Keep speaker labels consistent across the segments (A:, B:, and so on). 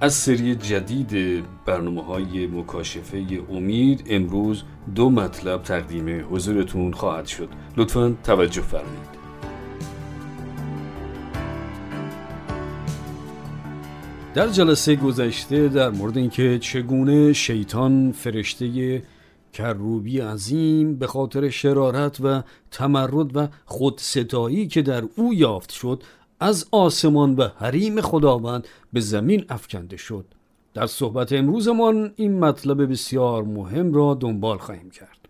A: از سری جدید برنامه های مکاشفه امید امروز دو مطلب تقدیم حضورتون خواهد شد. لطفا توجه فرمایید. در جلسه گذشته در مورد اینکه چگونه شیطان فرشته کروبی عظیم به خاطر شرارت و تمرد و خودستایی که در او یافت شد از آسمان به حریم خداوند به زمین افکنده شد. در صحبت امروزمان این مطلب بسیار مهم را دنبال خواهیم کرد.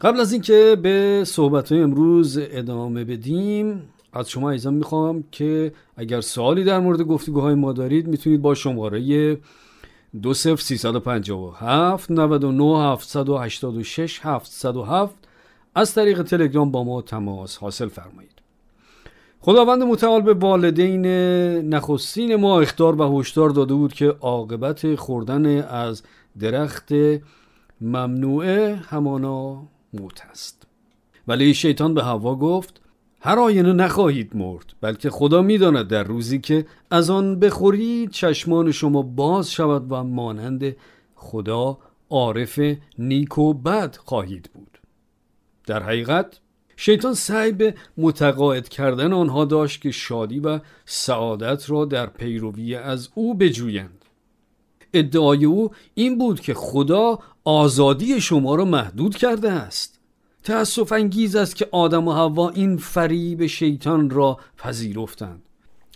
A: قبل از اینکه به صحبت امروز ادامه بدیم از شما ایزان می‌خوام که اگر سوالی در مورد گفتگوهای ما دارید می‌تونید با شماره دو سف سی سد و پنجا و هفت نود و نو هفت سد و هشتاد و شش هفت سد و هفت از طریق تلگرام با ما تماس حاصل فرمایید. خداوند متعال به والدین نخستین ما اختار و هشدار داده بود که عاقبت خوردن از درخت ممنوعه همانا موت است. ولی شیطان به هوا گفت هر آینه نخواهید مرد بلکه خدا می‌داند در روزی که از آن بخورید چشمان شما باز شود و مانند خدا عارف نیک و بد خواهید بود. در حقیقت شیطان سعی به متقاعد کردن آنها داشت که شادی و سعادت را در پیروی از او بجویند. ادعای او این بود که خدا آزادی شما را محدود کرده است. تأسف انگیز است که آدم و حوا این فریب شیطان را پذیرفتند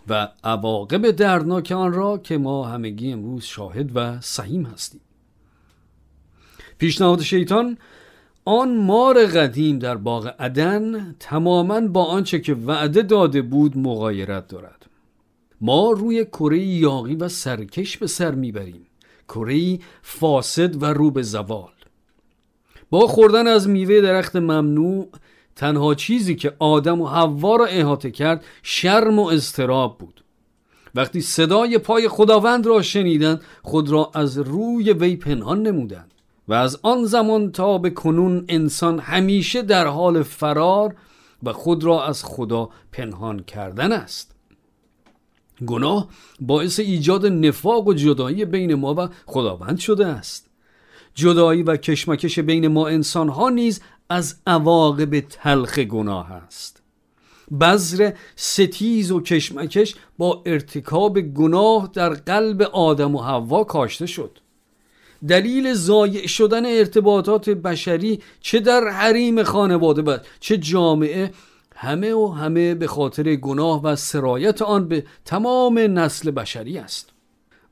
A: و عواقب دردناک آن را که ما همگی امروز شاهد و سهیم هستیم. پیشنهاد شیطان آن مار قدیم در باغ عدن تماما با آنچه که وعده داده بود مغایرت دارد. ما روی کره یاقی و سرکش به سر می‌بریم. کره فاسد و رو به زوال. با خوردن از میوه درخت ممنوع تنها چیزی که آدم و حوا را احاطه کرد شرم و استراب بود. وقتی صدای پای خداوند را شنیدند خود را از روی وی پنهان نمودند. و از آن زمان تا به کنون انسان همیشه در حال فرار و خود را از خدا پنهان کردن است. گناه باعث ایجاد نفاق و جدایی بین ما و خداوند شده است. جدایی و کشمکش بین ما انسان ها نیز از عواقب تلخ گناه است. بذر ستیز و کشمکش با ارتکاب گناه در قلب آدم و حوا کاشته شد. دلیل زایع شدن ارتباطات بشری چه در حریم خانواده و چه جامعه همه و همه به خاطر گناه و سرایت آن به تمام نسل بشری است.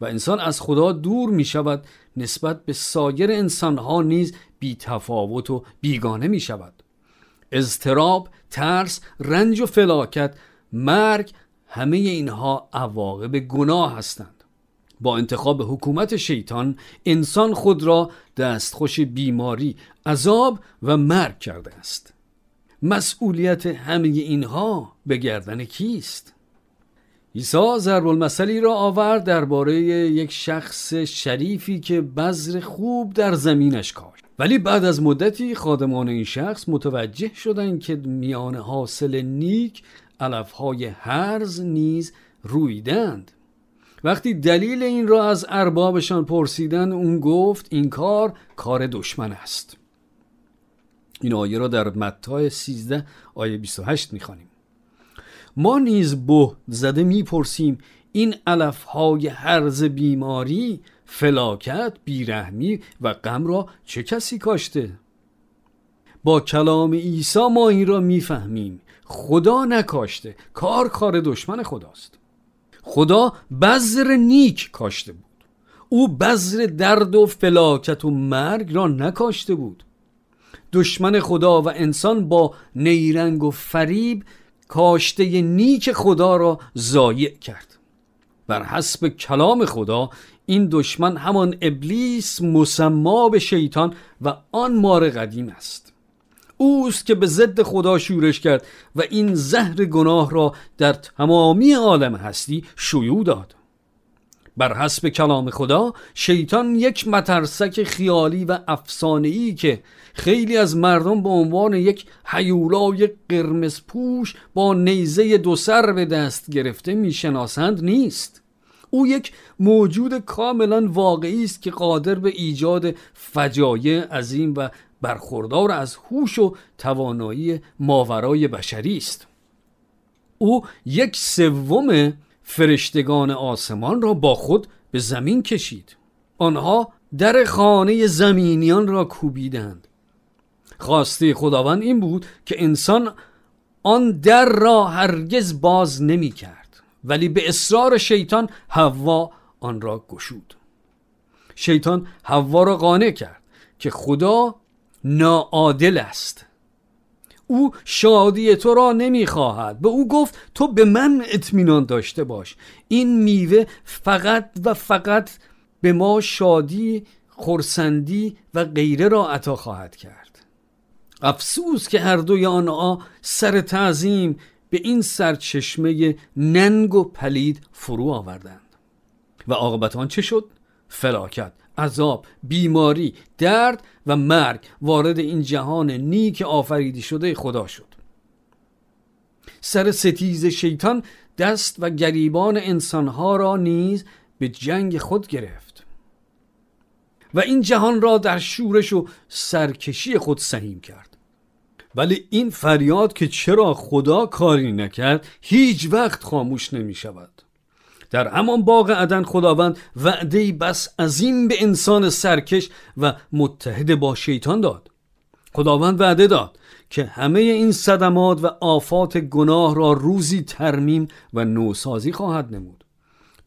A: و انسان از خدا دور می شود نسبت به سایر انسان ها نیز بی تفاوت و بیگانه می شود. اضطراب، ترس، رنج و فلاکت، مرگ همه اینها عواقب گناه هستند. با انتخاب حکومت شیطان انسان خود را دستخوش بیماری عذاب و مرگ کرده است. مسئولیت همه اینها به گردن کیست؟ عیسی ضرب المثلی را آورد درباره یک شخص شریفی که بذر خوب در زمینش کاشت. ولی بعد از مدتی خادمان این شخص متوجه شدند که میان حاصل نیک علفهای هرز نیز رویدند. وقتی دلیل این را از اربابشان پرسیدن اون گفت این کار کار دشمن است. این آیه را در متی 13 آیه 28 می‌خوانیم. ما نیز به زده می‌پرسیم این علف های هرز بیماری فلاکت بیرحمی و غم را چه کسی کاشته؟ با کلام عیسی ما این را می‌فهمیم. خدا نکاشته. کار کار دشمن خداست. خدا بذر نیک کاشته بود. او بذر درد و فلاکت و مرگ را نکاشته بود. دشمن خدا و انسان با نیرنگ و فریب کاشته نیک خدا را ضایع کرد. بر حسب کلام خدا این دشمن همان ابلیس مسما به شیطان و آن مار قدیم است. اوست که به ضد خدا شورش کرد و این زهر گناه را در تمامی عالم هستی شیوع داد. بر حسب کلام خدا شیطان یک مترسک خیالی و افسانه‌ای که خیلی از مردم به عنوان یک حیولای قرمز پوش با نیزه دو سر به دست گرفته می‌شناسند نیست. او یک موجود کاملا واقعی است که قادر به ایجاد فجایع عظیم و برخوردار از هوش و توانایی ماورای بشری است. او یک سوم فرشتگان آسمان را با خود به زمین کشید. آنها در خانه زمینیان را کوبیدند. خواسته خداوند این بود که انسان آن در را هرگز باز نمی کرد ولی به اصرار شیطان حوا آن را گشود. شیطان حوا را قانع کرد که خدا ناعادل است. او شادی تو را نمی‌خواهد. به او گفت تو به من اطمینان داشته باش. این میوه فقط و فقط به ما شادی خورسندی و غیره را عطا خواهد کرد. افسوس که هر دوی آنها سر تعظیم به این سرچشمه ننگ و پلید فرو آوردند. و عاقبت آن چه شد؟ فلاکت. عذاب بیماری درد و مرگ وارد این جهان نیک آفریدی شده خدا شد. سر ستیز شیطان دست و گریبان انسانها را نیز به جنگ خود گرفت و این جهان را در شورش و سرکشی خود سهیم کرد. ولی این فریاد که چرا خدا کاری نکرد هیچ وقت خاموش نمی شود در همان باغ عدن خداوند وعده بس عظیم به انسان سرکش و متحد با شیطان داد. خداوند وعده داد که همه این صدمات و آفات گناه را روزی ترمیم و نوسازی خواهد نمود.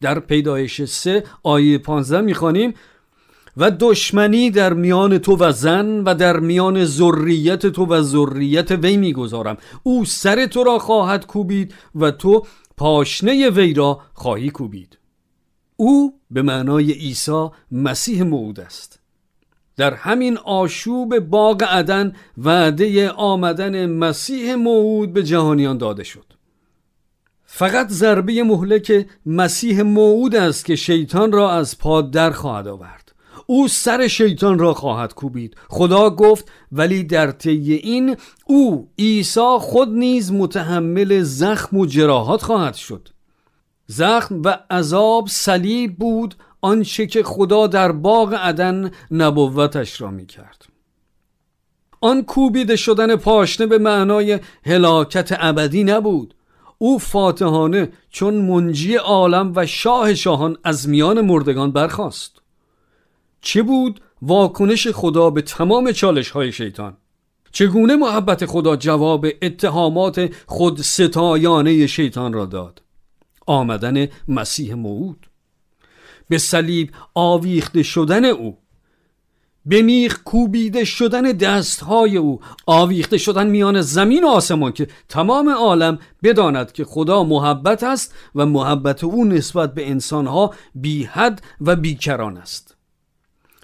A: در پیدایش سه آیه پانزده می‌خوانیم و دشمنی در میان تو و زن و در میان ذریت تو و ذریت وی می‌گذارم. او سر تو را خواهد کوبید و تو پاشنه وی را خواهی کوبید. او به معنای عیسی مسیح موعود است. در همین آشوب باغ عدن وعده آمدن مسیح موعود به جهانیان داده شد. فقط ضربه مهلک مسیح موعود است که شیطان را از پا در خواهد آورد. او سر شیطان را خواهد کوبید. خدا گفت ولی در طی این او عیسی خود نیز متحمل زخم و جراحات خواهد شد. زخم و عذاب صلیب بود آنچه که خدا در باغ عدن نبوتش را می کرد آن کوبیده شدن پاشنه به معنای هلاکت ابدی نبود. او فاتحانه چون منجی عالم و شاه شاهان از میان مردگان برخاست. چه بود واکنش خدا به تمام چالش های شیطان؟ چگونه محبت خدا جواب اتهامات خود ستایانه شیطان را داد؟ آمدن مسیح موعود. به صلیب آویخته شدن او. به میخ کوبیده شدن دستهای او. آویخته شدن میان زمین و آسمان که تمام عالم بداند که خدا محبت است و محبت او نسبت به انسانها بی حد و بیکران است.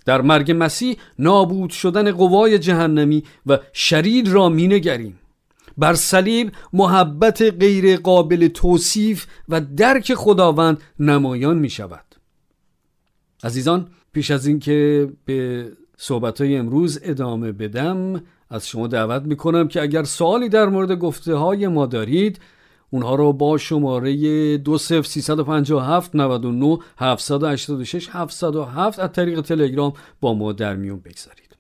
A: در مرگ مسیح نابود شدن قوای جهنمی و شریر را مینگریم. بر صلیب محبت غیر قابل توصیف و درک خداوند نمایان می شود عزیزان پیش از اینکه به صحبت امروز ادامه بدم از شما دعوت می کنم که اگر سوالی در مورد گفته های ما دارید اونها رو با شماره 20357 99 786 707 از طریق تلگرام با ما در میون بگذارید.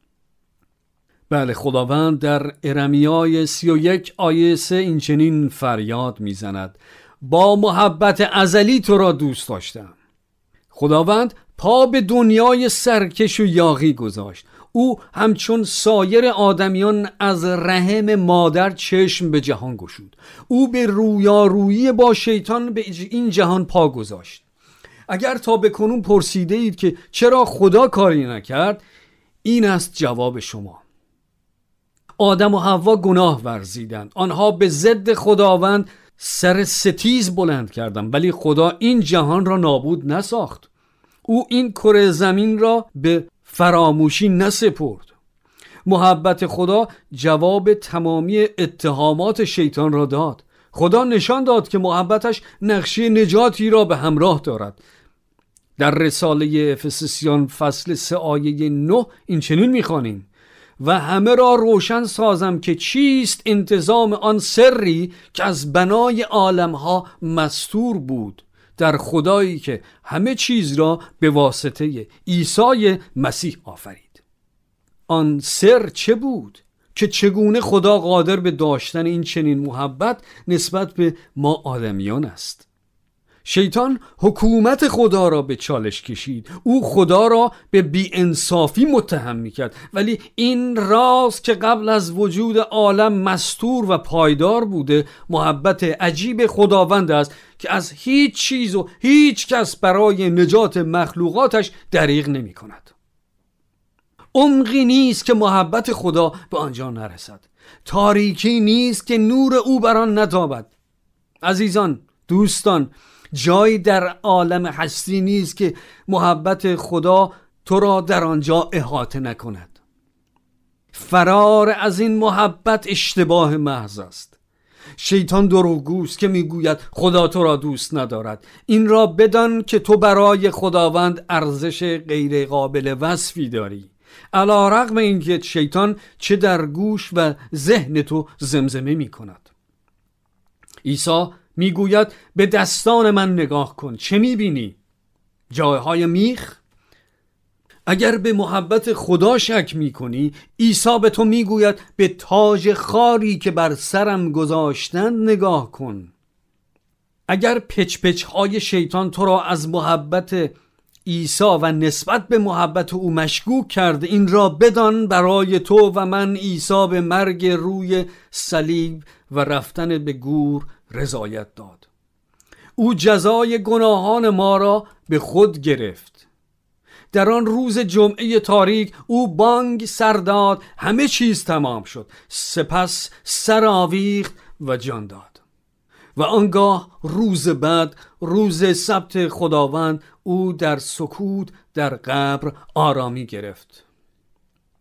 A: بله خداوند در ارمیای 31 آیه 3 این چنین فریاد می‌زند. با محبت ازلی تو را دوست داشتم. خداوند پا به دنیای سرکش و یاغی گذاشت. او همچون سایر آدمیان از رحم مادر چشم به جهان گشود. او به رویارویی با شیطان به این جهان پا گذاشت. اگر تا به کنون پرسیده اید که چرا خدا کاری نکرد این است جواب شما. آدم و حوا گناه ورزیدند. آنها به ضد خداوند سر ستیز بلند کردم ولی خدا این جهان را نابود نساخت. او این کره زمین را به فراموشی نسپرد. محبت خدا جواب تمامی اتهامات شیطان را داد. خدا نشان داد که محبتش نقشه نجاتی را به همراه دارد. در رساله افسسیان فصل سه آیه 9 این چنین می‌خوانیم. و همه را روشن سازم که چیست انتظام آن سری که از بنای عالمها مستور بود؟ در خدایی که همه چیز را به واسطه عیسی مسیح آفرید. آن سر چه بود که چگونه خدا قادر به داشتن این چنین محبت نسبت به ما آدمیان است؟ شیطان حکومت خدا را به چالش کشید. او خدا را به بیانصافی متهم می‌کرد. ولی این راز که قبل از وجود عالم مستور و پایدار بوده محبت عجیب خداوند است که از هیچ چیز و هیچ کس برای نجات مخلوقاتش دریغ نمی کند عمقی نیست که محبت خدا به آنجا نرسد. تاریکی نیست که نور او بر آن نتابد. عزیزان دوستان جایی در عالم هستی نیست که محبت خدا تو را در آنجا احاطه نکند. فرار از این محبت اشتباه محض است. شیطان دروغگوست که می‌گوید خدا تو را دوست ندارد. این را بدان که تو برای خداوند ارزش غیر قابل وصفی داری. علا رقم اینکه شیطان چه در گوش و ذهن تو زمزمه می کند عیسی می‌گوید به دستان من نگاه کن چه می‌بینی؟ جایهای میخ؟ اگر به محبت خدا شک می‌کنی عیسی به تو می‌گوید به تاج خاری که بر سرم گذاشتن نگاه کن اگر پچ پچ های شیطان تو را از محبت عیسی و نسبت به محبت او مشکوک کرده این را بدان برای تو و من عیسی به مرگ روی صلیب و رفتن به گور رضایت داد. او جزای گناهان ما را به خود گرفت. در آن روز جمعه تاریک او بانگ سرداد همه چیز تمام شد. سپس سر آویخت و جان داد. و آنگاه روز بعد روز سبت خداوند او در سکوت در قبر آرامی گرفت.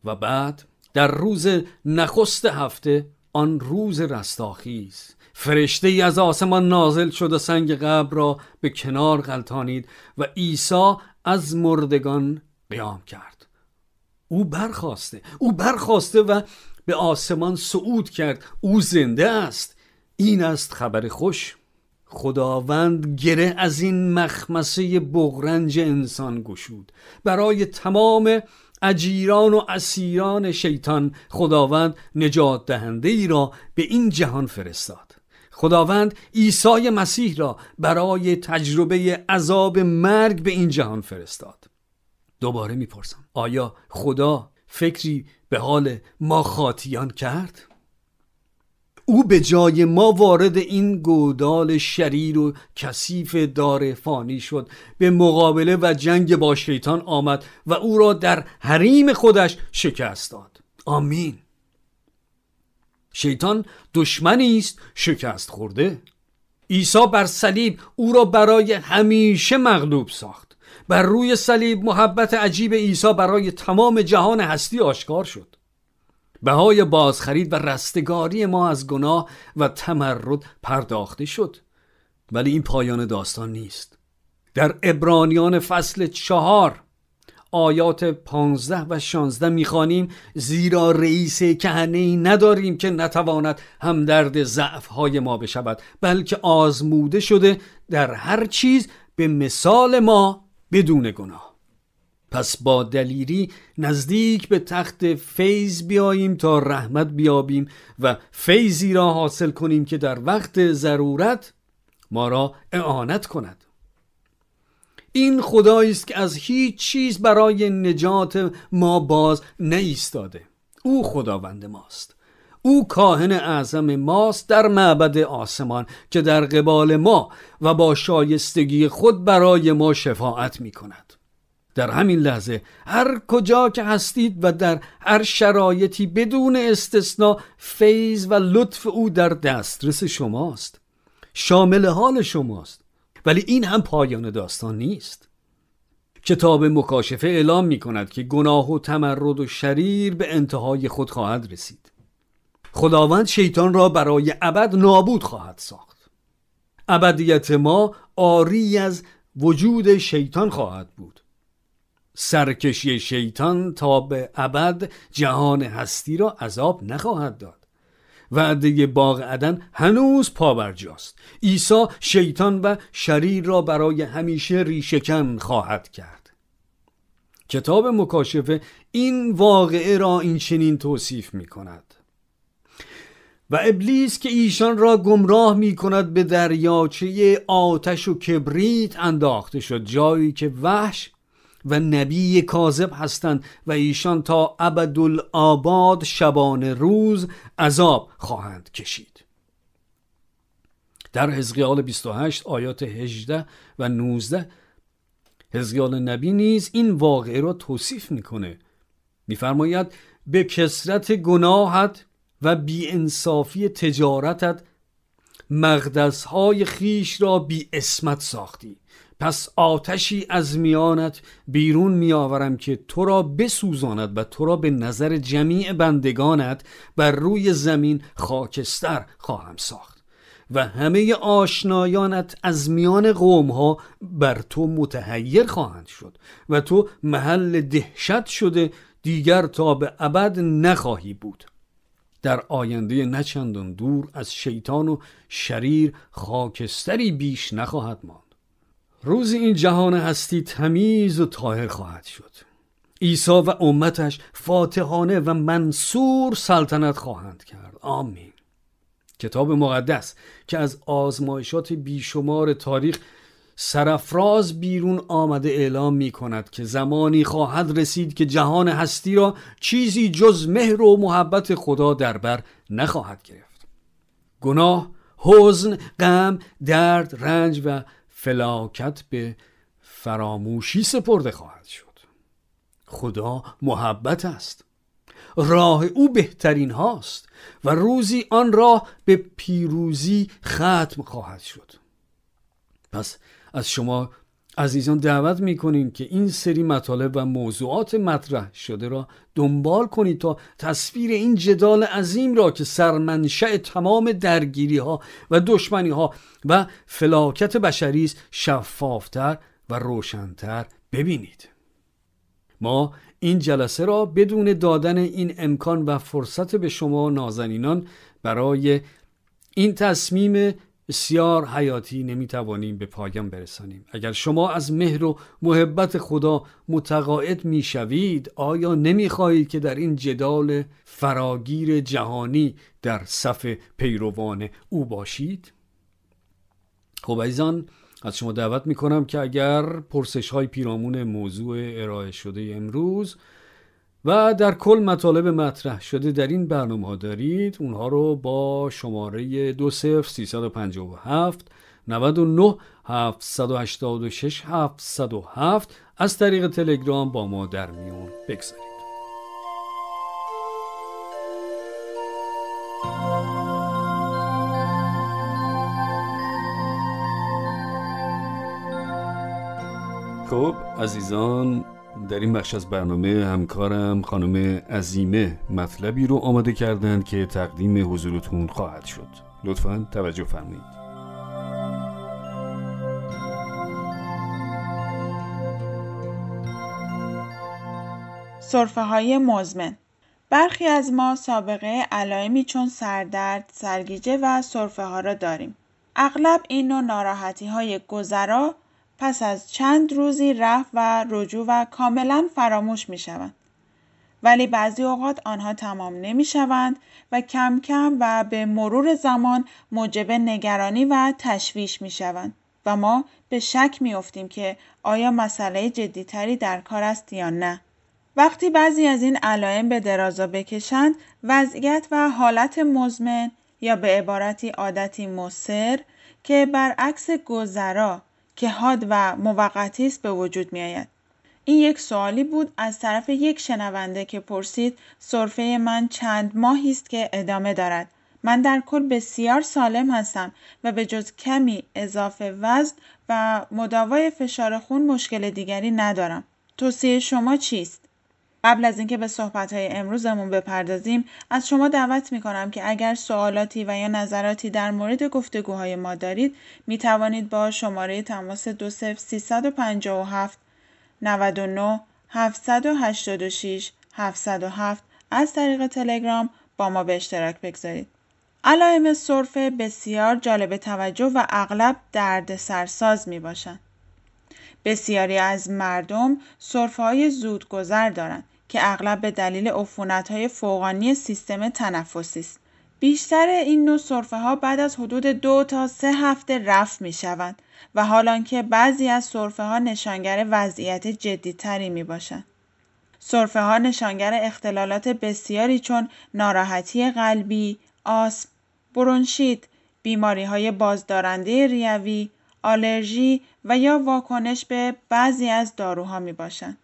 A: و بعد در روز نخست هفته آن روز رستاخیز. فرشته ای از آسمان نازل شد و سنگ قبر را به کنار غلطانید و عیسی از مردگان قیام کرد. او برخواسته او برخواسته و به آسمان صعود کرد. او زنده است. این است خبر خوش. خداوند گره از این مخمسه بغرنج انسان گشود. برای تمام اجیران و اسیران شیطان خداوند نجات دهنده ای را به این جهان فرستاد. خداوند عیسی مسیح را برای تجربه عذاب مرگ به این جهان فرستاد. دوباره می‌پرسم آیا خدا فکری به حال ما خاطیان کرد؟ او به جای ما وارد این گودال شریر و کثیف دار فانی شد. به مقابله و جنگ با شیطان آمد و او را در حریم خودش شکست داد. آمین. شیطان دشمنی است شکست خورده. عیسی بر صلیب او را برای همیشه مغلوب ساخت. بر روی صلیب محبت عجیب عیسی برای تمام جهان هستی آشکار شد. بهای بازخرید و رستگاری ما از گناه و تمرد پرداخته شد. ولی این پایان داستان نیست. در ابرانیان فصل چهار آیات پانزده و شانزده می‌خوانیم. زیرا رئیس کهنه ای نداریم که نتواند همدرد ضعف های ما بشود بلکه آزموده شده در هر چیز به مثال ما بدون گناه. پس با دلیری نزدیک به تخت فیض بیاییم تا رحمت بیابیم و فیضی را حاصل کنیم که در وقت ضرورت ما را اعانت کند. این خدایی است که از هیچ چیز برای نجات ما باز نیستاده. او خداوند ماست. او کاهن اعظم ماست در معبد آسمان که در قبال ما و با شایستگی خود برای ما شفاعت می کند در همین لحظه هر کجا که هستید و در هر شرایطی بدون استثنا فیض و لطف او در دسترس شماست. شامل حال شماست. ولی این هم پایان داستان نیست. کتاب مکاشفه اعلام می کند که گناه و تمرد و شریر به انتهای خود خواهد رسید. خداوند شیطان را برای ابد نابود خواهد ساخت. ابدیت ما آری از وجود شیطان خواهد بود. سرکشی شیطان تا به ابد جهان هستی را عذاب نخواهد داد. وعده باغ عدن هنوز پابرجاست عیسی شیطان و شریر را برای همیشه ریشکن خواهد کرد. کتاب مکاشفه این واقعه را این چنین توصیف می کند و ابلیس که ایشان را گمراه می کند به دریاچه آتش و کبریت انداخته شد جایی که وحش و نبی کاذب هستند و ایشان تا ابدالآباد شبانه روز عذاب خواهند کشید. در حزقیال 28 آیات 18 و 19 حزقیال نبی نیز این واقعه را توصیف می‌کنه. میفرماید به کسرت گناهت و بیانصافی تجارتت مقدسهای خیش را بی اسمت ساختی. پس آتشی از میانت بیرون میآورم که تو را بسوزاند و تو را به نظر جمیع بندگانت بر روی زمین خاکستر خواهم ساخت و همه آشنایانت از میان قوم ها بر تو متحیر خواهند شد و تو محل دهشت شده دیگر تا به ابد نخواهی بود. در آینده نچندان دور از شیطان و شریر خاکستری بیش نخواهد ماند. روز این جهان هستی تمیز و طاهر خواهد شد. عیسی و امتش فاتحانه و منصور سلطنت خواهند کرد. آمین. کتاب مقدس که از آزمایشات بیشمار تاریخ سرفراز بیرون آمده اعلام می کند که زمانی خواهد رسید که جهان هستی را چیزی جز مهر و محبت خدا در بر نخواهد گرفت. گناه، حزن، غم، درد، رنج و فلاکت به فراموشی سپرده خواهد شد. خدا محبت است. راه او بهترین هاست و روزی آن راه به پیروزی ختم خواهد شد. پس از شما عزیزان دعوت می‌کنیم که این سری مطالب و موضوعات مطرح شده را دنبال کنید تا تصویر این جدال عظیم را که سرمنشأ تمام درگیری ها و دشمنی ها و فلاکت بشری است شفافتر و روشنتر ببینید. ما این جلسه را بدون دادن این امکان و فرصت به شما نازنینان برای این تصمیم بسیار حیاتی نمی‌توانیم به پایان برسانیم. اگر شما از مهر و محبت خدا متقاعد می‌شوید آیا نمی‌خواهید که در این جدال فراگیر جهانی در صف پیروان او باشید؟ خب عزیزان از شما دعوت می‌کنم که اگر پرسش های پیرامون موضوع ارائه شده امروز و در کل مطالب مطرح شده در این برنامه ها دارید. اونها رو با شماره 20357 99 786 707 از طریق تلگرام با ما در میون بگذارید. خب عزیزان در این بخش از برنامه همکارم خانم عزیمه مطلبی رو آماده کردند که تقدیم حضورتون خواهد شد. لطفا توجه فرمایید.
B: صرفه های مزمن. برخی از ما سابقه علائمی چون سردرد، سرگیجه و صرفه ها را داریم. اغلب این نوع ناراحتی های گذرا پس از چند روزی رفت و رجوع و کاملا فراموش می شوند. ولی بعضی اوقات آنها تمام نمی شوند و کم کم و به مرور زمان موجب نگرانی و تشویش می شوند و ما به شک می افتیم که آیا مسئله جدیتری در کار است یا نه. وقتی بعضی از این علائم به درازا بکشند وضعیت و حالت مزمن یا به عبارتی عادتی مصر که برعکس گذرا که حاد و موقتی است به وجود می آید. این یک سوالی بود از طرف یک شنونده که پرسید سرفه من چند ماهی است که ادامه دارد من در کل بسیار سالم هستم و به جز کمی اضافه وزن و مداوای فشار خون مشکل دیگری ندارم. توصیه شما چیست؟ قبل از اینکه به صحبت‌های امروزمون بپردازیم از شما دعوت می‌کنم که اگر سوالاتی و یا نظراتی در مورد گفتگوهای ما دارید می توانید با شماره تماس 20357 99 786 707 از طریق تلگرام با ما به اشتراک بگذارید. علائم سرفه بسیار جالب توجه و اغلب درد سرساز می باشند. بسیاری از مردم سرفه های زودگذر دارند که اغلب به دلیل های فوقانی سیستم تنفسی است. بیشتر این نوع سرفه ها بعد از حدود دو تا سه هفته رفت می شوند و حالان که بعضی از سرفه ها نشانگر وضعیت جدیتری می باشند. سرفه ها نشانگر اختلالات بسیاری چون ناراحتی قلبی، آسم، برونشیت، بیماری های بازدارنده ریوی، آلرژی و یا واکنش به بعضی از داروها می باشند.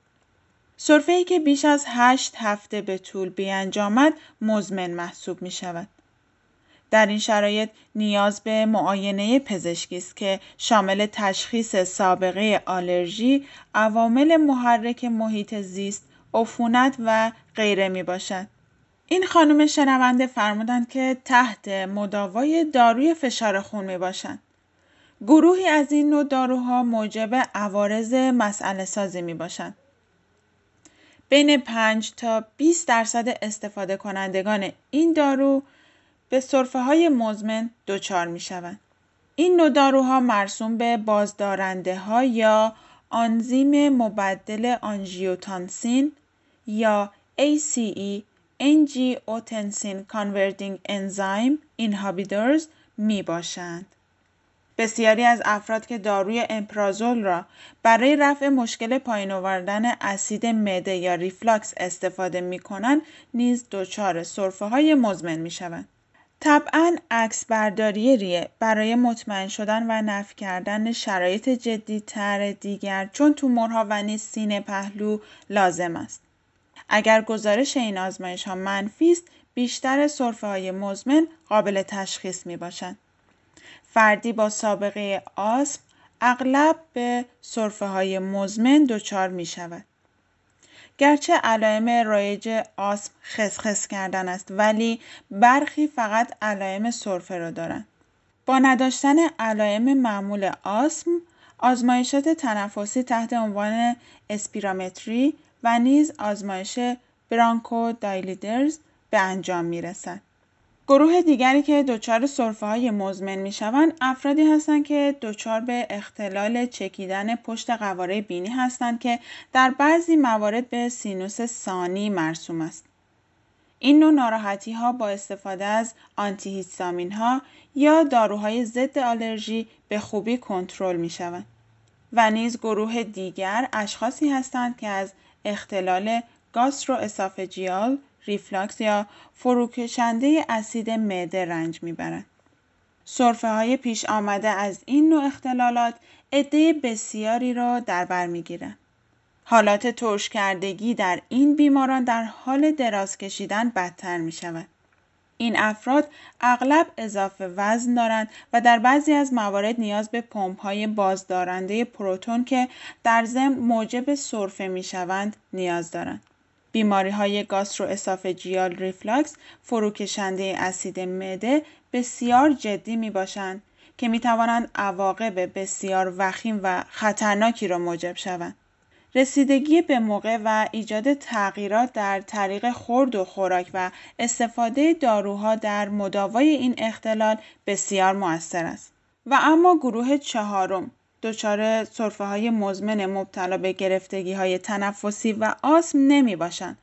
B: سرفه ای که بیش از هشت هفته به طول بیانجامد مزمن محسوب می شود. در این شرایط نیاز به معاینه پزشکی است که شامل تشخیص سابقه آلرژی، عوامل محرک محیط زیست، عفونت و غیره می باشد. این خانم شنونده فرمودند که تحت مداوای داروی فشار خون می باشند. گروهی از این نوع داروها موجب عوارض مسئله سازی می باشند. بین 5 تا 20 درصد استفاده کنندگان این دارو به صرفه های مزمن دچار می شوند. این نوع داروها مرسوم به بازدارنده ها یا آنزیم مبدل آنژیوتانسین یا ACE Angiotensin Converting Enzyme Inhibitors می باشند. بسیاری از افراد که داروی امپرازول را برای رفع مشکل پایین آوردن اسید معده یا ریفلاکس استفاده می کنند نیز دچار سرفه های مزمن می شوند. طبعا عکس برداری ریه برای مطمئن شدن و نفی کردن شرایط جدی تر دیگر چون تومورها و نیز سینه پهلو لازم است. اگر گزارش این آزمایش ها منفی است بیشتر سرفه های مزمن قابل تشخیص می باشند. فردی با سابقه آسم اغلب به سرفه های مزمن دچار می شود. گرچه علائم رایج آسم خسخس کردن است ولی برخی فقط علائم سرفه را دارند. با نداشتن علائم معمول آسم آزمایشات تنفسی تحت عنوان اسپیرامتری و نیز آزمایش برانکو دایلیدرز به انجام می رسد. گروه دیگری که دچار سرفه های مزمن می شوند افرادی هستند که دچار به اختلال چکیدن پشت قواره بینی هستند که در بعضی موارد به سینوس ثانی مرسوم است. این نوع ناراحتی ها با استفاده از آنتی ها یا داروهای ضد آلرژی به خوبی کنترل می شوند. و نیز گروه دیگر اشخاصی هستند که از اختلال gastroesophageal reflux یا فروکشنده اسید معده رنج می‌برند. سرفه های پیش آمده از این نوع اختلالات عده بسیاری را در بر می‌گیرند. حالات ترش کردگی در این بیماران در حال دراز کشیدن بدتر می شود. این افراد اغلب اضافه وزن دارند و در بعضی از موارد نیاز به پمپ های بازدارنده پروتون که در ضمن موجب سرفه می شوند نیاز دارند. بیماری های gastroesophageal reflux فروکشنده اسید معده بسیار جدی می باشند که می توانند عواقب بسیار وخیم و خطرناکی را موجب شوند. رسیدگی به موقع و ایجاد تغییرات در طریق خورد و خوراک و استفاده داروها در مداوای این اختلال بسیار موثر است. و اما گروه چهارم دچار صرفه های مزمن مبتلا به گرفتگی های تنفسی و آسم نمی باشند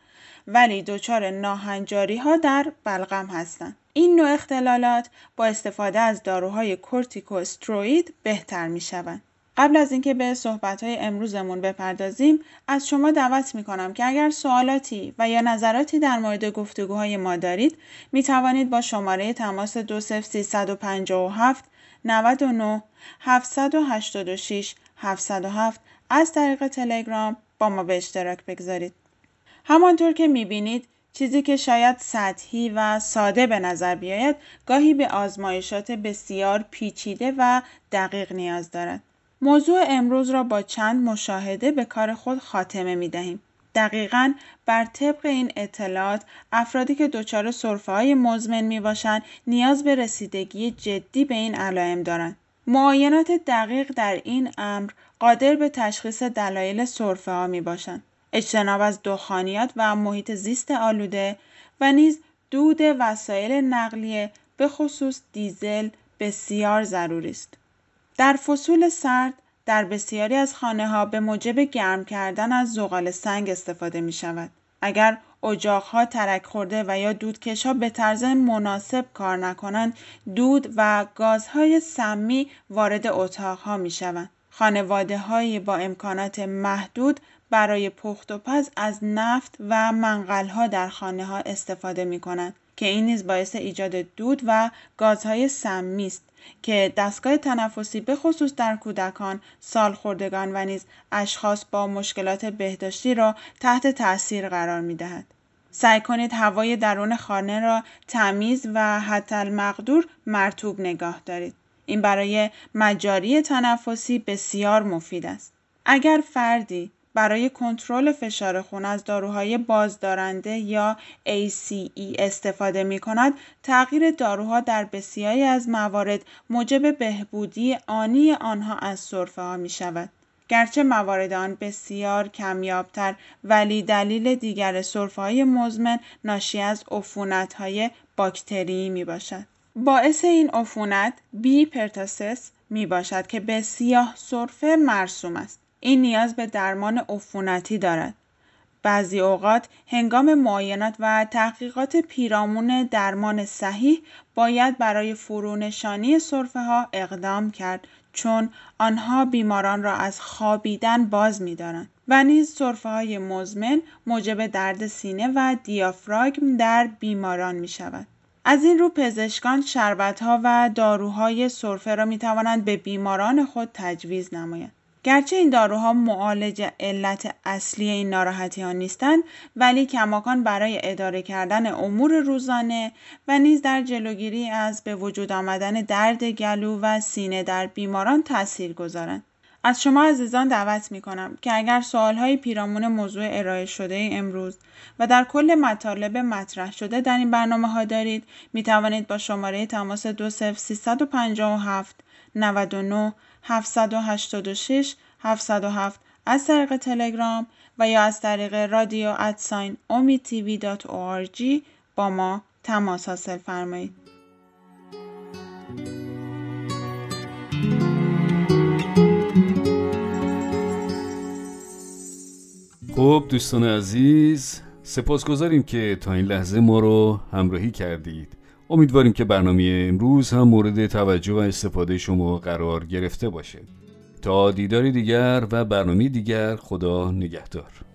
B: ولی دچار ناهنجاری ها در بلغم هستند. این نوع اختلالات با استفاده از داروهای کورتیکوستروید بهتر می شوند. قبل از اینکه به صحبت های امروزمون بپردازیم از شما دعوت می کنم که اگر سوالاتی و یا نظراتی در مورد گفتگوهای ما دارید می توانید با شماره تماس 20357 99 786 707 از طریق تلگرام با ما به اشتراک بگذارید. همانطور که می بینید چیزی که شاید سطحی و ساده به نظر بیاید گاهی به آزمایشات بسیار پیچیده و دقیق نیاز دارد. موضوع امروز را با چند مشاهده به کار خود خاتمه می دهیم. دقیقا بر طبق این اطلاعات افرادی که دچار سرفه های مزمن می باشند نیاز به رسیدگی جدی به این علائم دارند. معاینات دقیق در این امر قادر به تشخیص دلایل سرفه ها می باشند. اجتناب از دخانیات و محیط زیست آلوده و نیز دود وسایل نقلیه به خصوص دیزل بسیار ضروری است. در فصول سرد در بسیاری از خانه ها به موجب گرم کردن از زغال سنگ استفاده می شود. اگر ها ترک خورده و یا دودکش ها به طرز مناسب کار نکنند دود و گازهای سمی وارد اتاق ها می شوند. خانواده های با امکانات محدود برای پخت و پز از نفت و ها در خانه ها استفاده می کنند که این نیز باعث ایجاد دود و گازهای سمی است که دستگاه تنفسی به خصوص در کودکان، سالخوردگان و نیز اشخاص با مشکلات بهداشتی را تحت تاثیر قرار می دهد. سعی کنید هوای درون خانه را تمیز و حتی المقدور مرتوب نگاه دارید. این برای مجاری تنفسی بسیار مفید است. اگر فردی برای کنترل فشار خون از داروهای بازدارنده یا ACE استفاده می کند، تغییر داروها در بسیاری از موارد موجب بهبودی آنی آنها از سرفه ها می شود. گرچه موارد آن بسیار کمیابتر ولی دلیل دیگر سرفه های مزمن ناشی از عفونت های باکتری می باشد. باعث این عفونت بی پرتاسس می باشد که به سیاه سرفه مرسوم است. این نیاز به درمان عفونتی دارد. بعضی اوقات هنگام معاینات و تحقیقات پیرامون درمان صحیح باید برای فرونشانی سرفه ها اقدام کرد چون آنها بیماران را از خوابیدن باز می‌دارند و نیز سرفه های مزمن موجب درد سینه و دیافراگم در بیماران می شود. از این رو پزشکان ها و داروهای سرفه را می توانند به بیماران خود تجویز نمایند. گرچه این داروها معالج علت اصلی این ناراحتی ها نیستند ولی کماکان برای اداره کردن امور روزانه و نیز در جلوگیری از به وجود آمدن درد گلو و سینه در بیماران تاثیر گذارند. از شما عزیزان دعوت می کنم که اگر سوال های پیرامون موضوع ارائه شده امروز و در کل مطالب مطرح شده در این برنامه ها دارید می توانید با شماره تماس 20357 99 786 707 از طریق تلگرام و یا از طریق رادیو ادساین دات با ما تماس حاصل فرمایید.
A: خب دوستان عزیز سپاسگزاریم که تا این لحظه ما رو همراهی کردید امیدواریم که برنامه امروز هم مورد توجه و استفاده شما قرار گرفته باشه. تا دیداری دیگر و برنامه دیگر خدا نگهدار.